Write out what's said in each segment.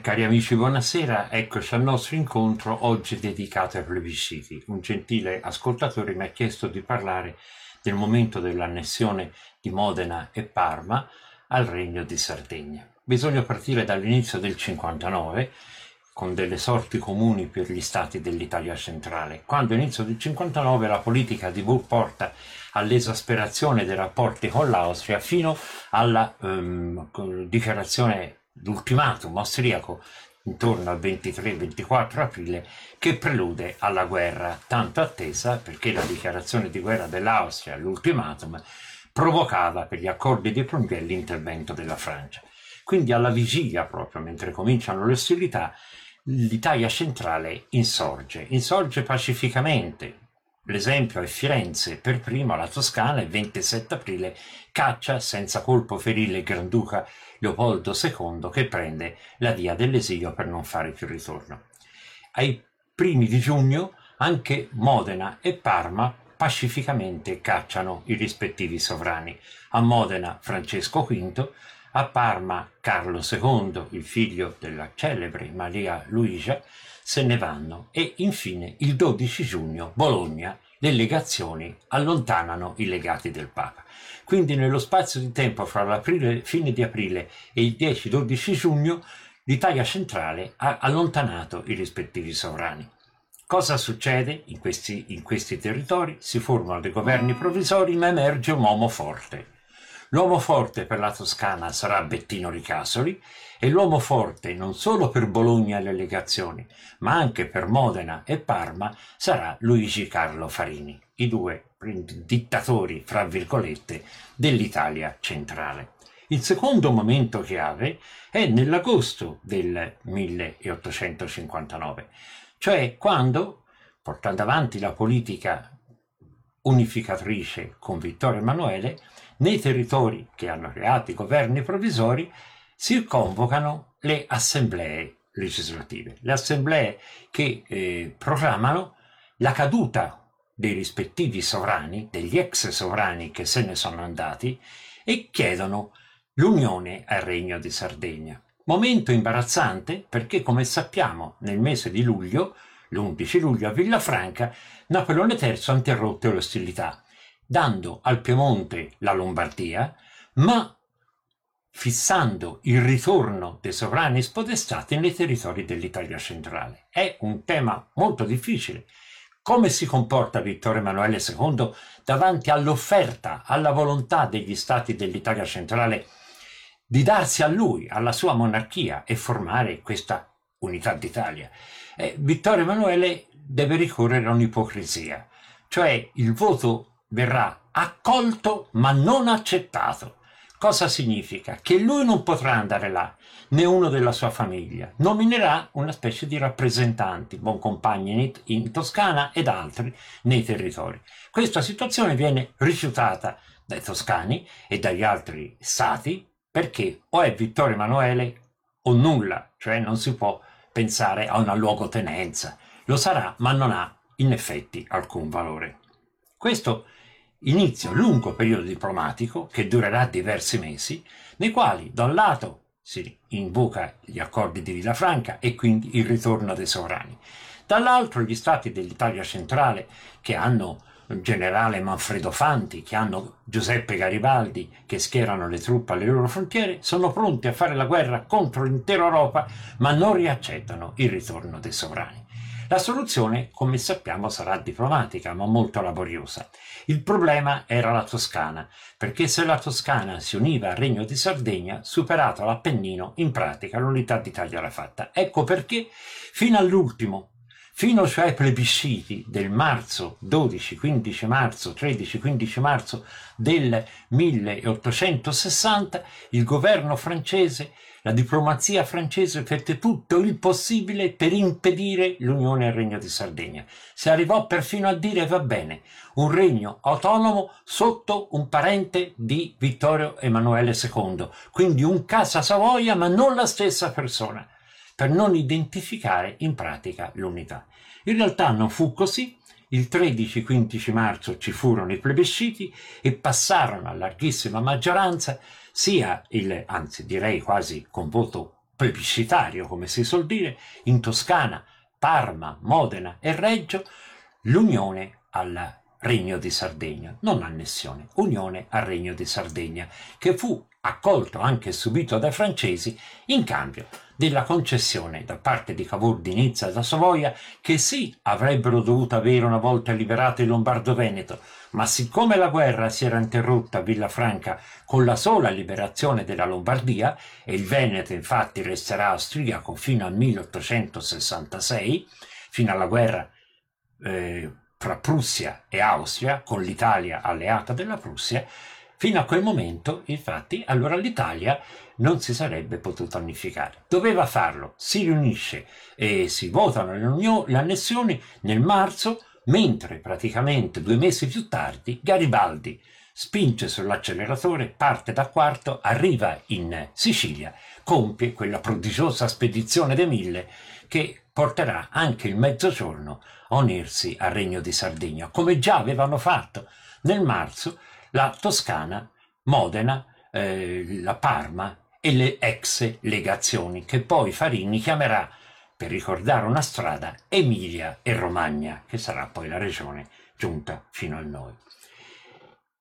Cari amici, buonasera. Eccoci al nostro incontro oggi dedicato ai plebisciti. Un gentile ascoltatore mi ha chiesto di parlare del momento dell'annessione di Modena e Parma al Regno di Sardegna. Bisogna partire dall'inizio del 59 con delle sorti comuni per gli stati dell'Italia centrale. Quando all'inizio del 59 la politica di Burr porta all'esasperazione dei rapporti con l'Austria fino alla um, dichiarazione l'ultimatum austriaco intorno al 23-24 aprile che prelude alla guerra tanto attesa perché la dichiarazione di guerra dell'Austria, l'ultimatum, provocava per gli accordi di Plombier l'intervento della Francia. Quindi alla vigilia, proprio mentre cominciano le ostilità, l'Italia centrale insorge, insorge pacificamente. L'esempio è Firenze, per primo la Toscana, il 27 aprile caccia senza colpo ferile il Granduca Leopoldo II che prende la via dell'esilio per non fare più ritorno. Ai primi di giugno anche Modena e Parma pacificamente cacciano i rispettivi sovrani. A Modena Francesco V, a Parma Carlo II, il figlio della celebre Maria Luigia, se ne vanno e infine il 12 giugno Bologna le legazioni allontanano i legati del Papa. Quindi nello spazio di tempo fra fine di aprile e il 10-12 giugno l'Italia centrale ha allontanato i rispettivi sovrani. Cosa succede in questi, in questi territori? Si formano dei governi provvisori ma emerge un uomo forte. L'uomo forte per la Toscana sarà Bettino Ricasoli e l'uomo forte non solo per Bologna e le legazioni, ma anche per Modena e Parma sarà Luigi Carlo Farini, i due dittatori, fra virgolette, dell'Italia centrale. Il secondo momento chiave è nell'agosto del 1859, cioè quando, portando avanti la politica unificatrice con Vittorio Emanuele, nei territori che hanno creato i governi provvisori si convocano le assemblee legislative, le assemblee che eh, proclamano la caduta dei rispettivi sovrani, degli ex sovrani che se ne sono andati, e chiedono l'unione al Regno di Sardegna. Momento imbarazzante perché, come sappiamo, nel mese di luglio, l'11 luglio a Villafranca, Napoleone III ha interrotto le ostilità, dando al Piemonte la Lombardia, ma fissando il ritorno dei sovrani spodestati nei territori dell'Italia centrale. È un tema molto difficile. Come si comporta Vittorio Emanuele II davanti all'offerta, alla volontà degli stati dell'Italia centrale di darsi a lui, alla sua monarchia e formare questa unità d'Italia? Eh, Vittorio Emanuele deve ricorrere a un'ipocrisia, cioè il voto verrà accolto ma non accettato. Cosa significa? Che lui non potrà andare là, né uno della sua famiglia. Nominerà una specie di rappresentanti, buon compagni in Toscana ed altri nei territori. Questa situazione viene rifiutata dai toscani e dagli altri stati perché o è Vittorio Emanuele o nulla, cioè non si può pensare a una luogotenenza. Lo sarà, ma non ha in effetti alcun valore. Questo inizia un lungo periodo diplomatico che durerà diversi mesi, nei quali da un lato si invoca gli accordi di Villafranca e quindi il ritorno dei sovrani, dall'altro gli stati dell'Italia centrale che hanno il generale Manfredo Fanti, che hanno Giuseppe Garibaldi, che schierano le truppe alle loro frontiere, sono pronti a fare la guerra contro l'intera Europa, ma non riaccettano il ritorno dei sovrani. La soluzione, come sappiamo, sarà diplomatica, ma molto laboriosa. Il problema era la Toscana, perché se la Toscana si univa al Regno di Sardegna, superato l'Appennino, in pratica l'unità d'Italia era fatta. Ecco perché, fino all'ultimo, fino cioè ai plebisciti del marzo 12-15 marzo, 13-15 marzo del 1860, il governo francese la diplomazia francese fece tutto il possibile per impedire l'unione al Regno di Sardegna. Si arrivò perfino a dire va bene, un regno autonomo sotto un parente di Vittorio Emanuele II, quindi un Casa Savoia ma non la stessa persona, per non identificare in pratica l'unità. In realtà non fu così, il 13-15 marzo ci furono i plebisciti e passarono a larghissima maggioranza sia il, anzi direi quasi con voto plebiscitario, come si suol dire, in Toscana, Parma, Modena e Reggio, l'unione al Regno di Sardegna, non annessione, unione al Regno di Sardegna, che fu accolto anche subito dai francesi in cambio della concessione da parte di Cavour di Nizza e da Savoia che sì avrebbero dovuto avere una volta liberato il Lombardo-Veneto, ma siccome la guerra si era interrotta a Villafranca con la sola liberazione della Lombardia, e il Veneto infatti resterà austriaco fino al 1866, fino alla guerra eh, fra Prussia e Austria, con l'Italia alleata della Prussia, fino a quel momento, infatti, allora l'Italia non si sarebbe potuta unificare. Doveva farlo, si riunisce e si votano le annessioni nel marzo mentre praticamente due mesi più tardi Garibaldi spinge sull'acceleratore, parte da Quarto, arriva in Sicilia, compie quella prodigiosa spedizione dei Mille che porterà anche il mezzogiorno a unirsi al Regno di Sardegna, come già avevano fatto nel marzo la Toscana, Modena, eh, la Parma e le ex legazioni che poi Farini chiamerà per ricordare una strada, Emilia e Romagna, che sarà poi la regione giunta fino a noi.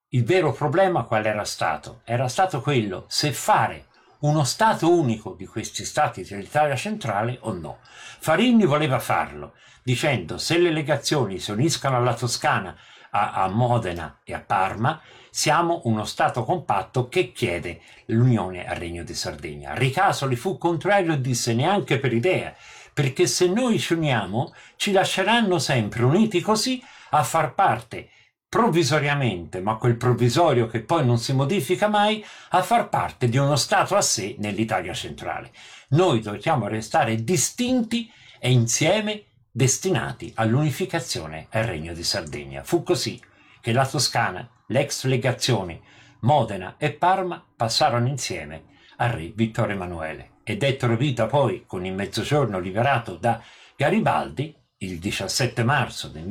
Il vero problema qual era stato? Era stato quello se fare uno Stato unico di questi Stati dell'Italia centrale o no. Farini voleva farlo, dicendo se le legazioni si uniscono alla Toscana, a, a Modena e a Parma, siamo uno Stato compatto che chiede l'unione al Regno di Sardegna. Ricasoli fu contrario e disse neanche per idea, perché se noi ci uniamo ci lasceranno sempre uniti così a far parte provvisoriamente, ma quel provvisorio che poi non si modifica mai, a far parte di uno Stato a sé nell'Italia centrale. Noi dobbiamo restare distinti e insieme destinati all'unificazione al Regno di Sardegna. Fu così che la Toscana, l'ex legazione, Modena e Parma passarono insieme al re Vittorio Emanuele e dettero vita poi con il mezzogiorno liberato da Garibaldi il 17 marzo del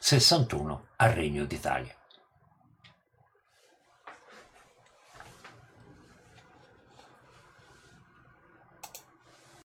1861 al Regno d'Italia.